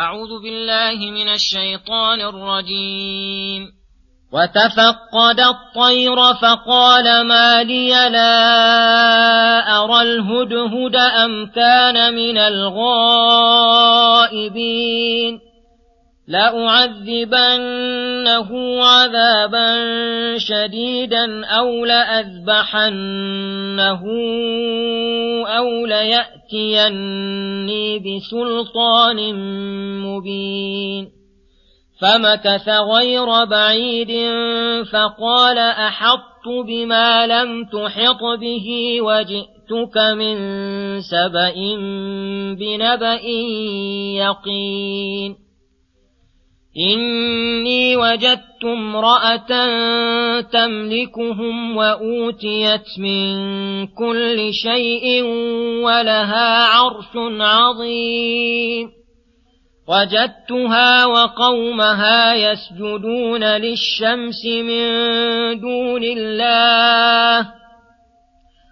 أعوذ بالله من الشيطان الرجيم. وتفقد الطير فقال ما لي لا أرى الهدهد أم كان من الغائبين. لأعذبنه عذابا شديدا أو لأذبحنه أو ليأتيني بسلطان مبين. فمكث غير بعيد فقال احطت بما لم تحط به وجئتك من سبأ بنبأ يقين. إني وجدت امرأة تملكهم وأوتيت من كل شيء ولها عرش عظيم. وجدتها وقومها يسجدون للشمس من دون الله.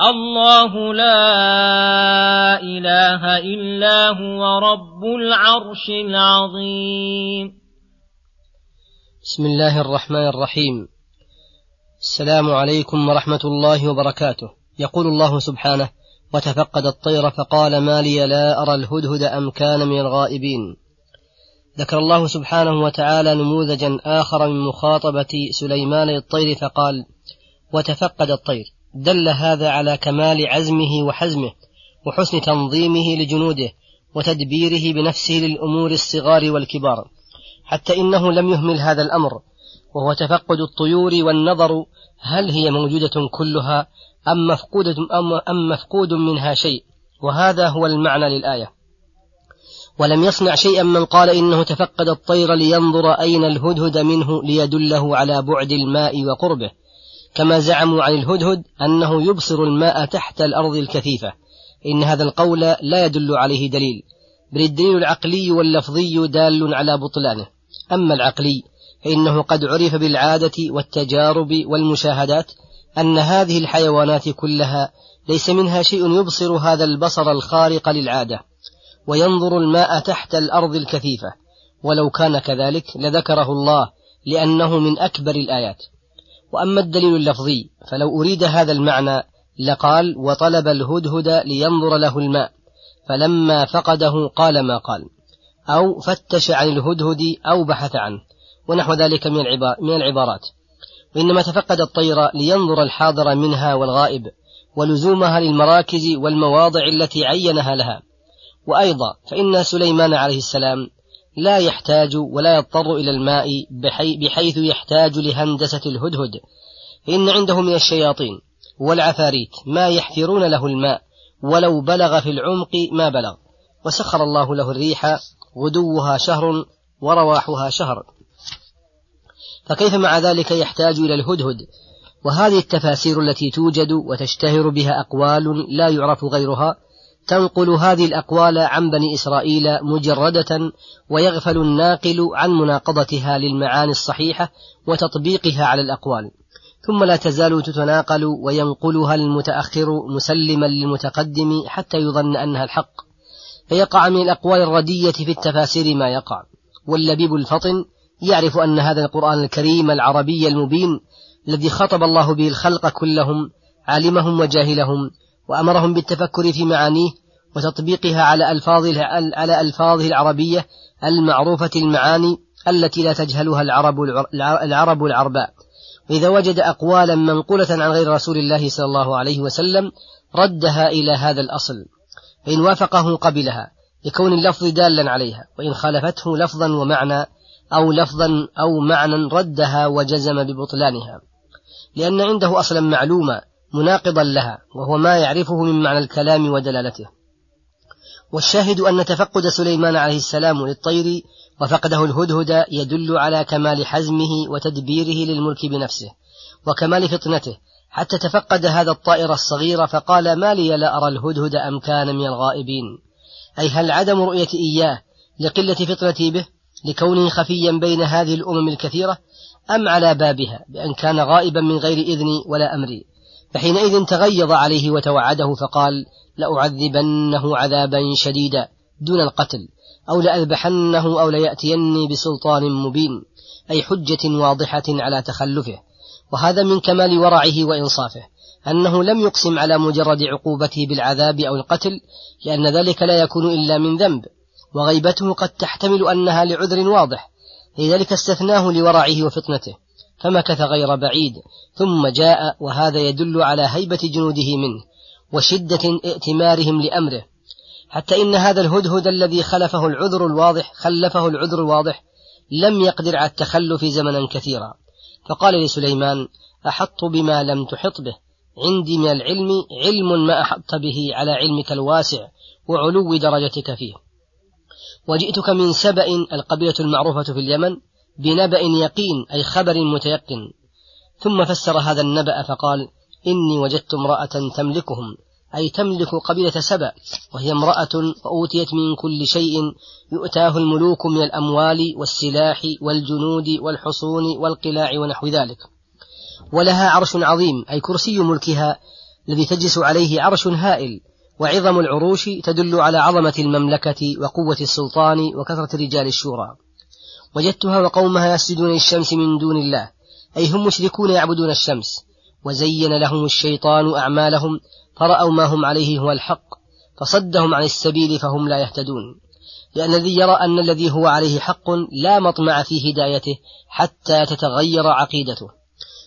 الله لا إله إلا هو رب العرش العظيم. بسم الله الرحمن الرحيم. السلام عليكم ورحمة الله وبركاته. يقول الله سبحانه وتفقد الطير فقال ما لي لا أرى الهدهد أم كان من الغائبين. ذكر الله سبحانه وتعالى نموذجا آخر من مخاطبة سليمان للطير فقال وتفقد الطير. دل هذا على كمال عزمه وحزمه وحسن تنظيمه لجنوده وتدبيره بنفسه للأمور الصغار والكبار. حتى إنه لم يهمل هذا الأمر وهو تفقد الطيور والنظر هل هي موجودة كلها أم مفقودة أم, مفقود منها شيء. وهذا هو المعنى للآية. ولم يصنع شيئا من قال إنه تفقد الطير لينظر أين الهدهد منه ليدله على بعد الماء وقربه. كما زعموا عن الهدهد أنه يبصر الماء تحت الأرض الكثيفة. إن هذا القول لا يدل عليه دليل. بل الدليل العقلي واللفظي دال على بطلانه. أما العقلي فإنه قد عرف بالعادة والتجارب والمشاهدات أن هذه الحيوانات كلها ليس منها شيء يبصر هذا البصر الخارق للعادة. وينظر الماء تحت الأرض الكثيفة. ولو كان كذلك لذكره الله لأنه من أكبر الآيات. وأما الدليل اللفظي فلو أريد هذا المعنى لقال وطلب الهدهد لينظر له الماء فلما فقده قال ما قال أو فتش عن الهدهد أو بحث عنه ونحو ذلك من العبارات. وإنما تفقد الطير لينظر الحاضر منها والغائب ولزومها للمراكز والمواضع التي عينها لها. وأيضا فإن سليمان عليه السلام لا يحتاج ولا يضطر إلى الماء بحيث يحتاج لهندسة الهدهد. فإن عنده من الشياطين والعفاريت ما يحفرون له الماء ولو بلغ في العمق ما بلغ. وسخر الله له الريح غدوها شهر ورواحها شهر. فكيف مع ذلك يحتاج إلى الهدهد؟ وهذه التفاسير التي توجد وتشتهر بها أقوال لا يعرف غيرها تنقل هذه الأقوال عن بني إسرائيل مجردة ويغفل الناقل عن مناقضتها للمعاني الصحيحة وتطبيقها على الأقوال. ثم لا تزال تتناقل وينقلها المتأخر مسلما للمتقدم حتى يظن أنها الحق. فيقع من الأقوال الردية في التفاسير ما يقع. واللبيب الفطن يعرف أن هذا القرآن الكريم العربي المبين الذي خطب الله به الخلق كلهم علمهم وجاهلهم وأمرهم بالتفكر في معانيه وتطبيقها على ألفاظه على ألفاظه العربية المعروفة المعاني التي لا تجهلها العرب العرب العرباء. وإذا وجد أقوالا منقولة عن غير رسول الله صلى الله عليه وسلم ردها إلى هذا الأصل. فإن وافقه قبلها لكون اللفظ دالا عليها. وإن خالفته لفظا ومعنى أو لفظا أو معنى ردها وجزم ببطلانها. لأن عنده أصلا معلوما مناقضا لها وهو ما يعرفه من معنى الكلام ودلالته. والشاهد أن تفقد سليمان عليه السلام للطير وفقده الهدهد يدل على كمال حزمه وتدبيره للملك بنفسه وكمال فطنته. حتى تفقد هذا الطائر الصغير فقال ما لي لا أرى الهدهد أم كان من الغائبين. أي هل عدم رؤيتي إياه لقلة فطرتي به لكونه خفيا بين هذه الأمم الكثيرة أم على بابها بأن كان غائبا من غير إذني ولا أمري؟ فحينئذ تغيظ عليه وتوعده فقال لأعذبنه عذابا شديدا دون القتل أو لأذبحنه أو ليأتيني بسلطان مبين أي حجة واضحة على تخلفه. وهذا من كمال ورعه وإنصافه أنه لم يقسم على مجرد عقوبته بالعذاب أو القتل لأن ذلك لا يكون إلا من ذنب. وغيبته قد تحتمل أنها لعذر واضح لذلك استثناه لورعه وفطنته. فمكث غير بعيد ثم جاء وهذا يدل على هيبة جنوده منه وشدة ائتمارهم لأمره. حتى إن هذا الهدهد الذي خلفه العذر الواضح خلفه العذر الواضح لم يقدر على التخلف زمنا كثيرا. فقال لسليمان أحط بما لم تحط به. عندي من العلم علم ما أحط به على علمك الواسع وعلو درجتك فيه. وجئتك من سبأ القبيلة المعروفة في اليمن بنبأ يقين أي خبر متيقن. ثم فسر هذا النبأ فقال إني وجدت امرأة تملكهم أي تملك قبيلة سبأ وهي امرأة وأوتيت من كل شيء يؤتاه الملوك من الأموال والسلاح والجنود والحصون والقلاع ونحو ذلك. ولها عرش عظيم أي كرسي ملكها الذي تجلس عليه عرش هائل وعظم العروش تدل على عظمة المملكة وقوة السلطان وكثرة رجال الشورى. وجدتها وقومها يسجدون للشمس من دون الله. أي هم مشركون يعبدون الشمس. وزين لهم الشيطان أعمالهم فرأوا ما هم عليه هو الحق فصدهم عن السبيل فهم لا يهتدون. لأن الذي يرى أن الذي هو عليه حق لا مطمع في هدايته حتى تتغير عقيدته.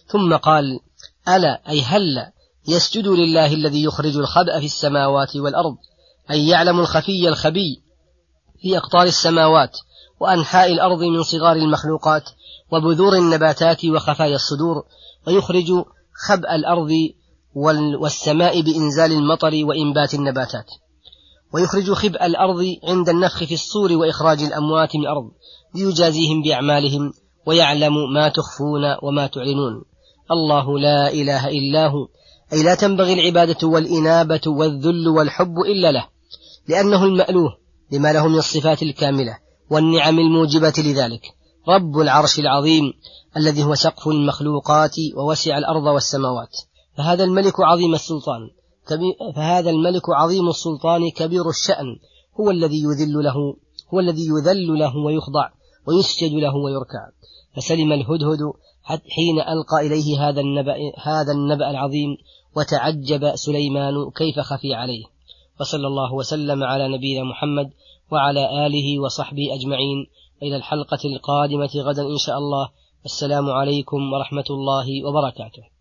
ثم قال ألا أي هلا يسجدوا لله الذي يخرج الخبأ في السماوات والأرض أي يعلم الخفي الخبي في أقطار السماوات وأنحاء الأرض من صغار المخلوقات وبذور النباتات وخفايا الصدور ويخرج خبأ الأرض والسماء بإنزال المطر وإنبات النباتات. ويخرج خبأ الأرض عند النفخ في الصور وإخراج الأموات من الأرض ليجازيهم بأعمالهم ويعلم ما تخفون وما تعلنون. الله لا إله إلا هو. أي لا تنبغي العبادة والإنابة والذل والحب إلا له لأنه المألوه لما له من الصفات الكاملة. والنعم الموجبة لذلك. رب العرش العظيم الذي هو سقف المخلوقات ووسع الأرض والسماوات. فهذا الملك عظيم السلطان. فهذا الملك عظيم السلطان كبير الشأن. هو الذي يذل له هو الذي يذل له ويخضع ويسجد له ويركع. فسلم الهدهد حين ألقى إليه هذا النبأ هذا النبأ العظيم وتعجب سليمان كيف خفي عليه. وصلى الله وسلم على نبينا محمد وعلى آله وصحبه أجمعين. إلى الحلقة القادمة غدا إن شاء الله. السلام عليكم ورحمة الله وبركاته.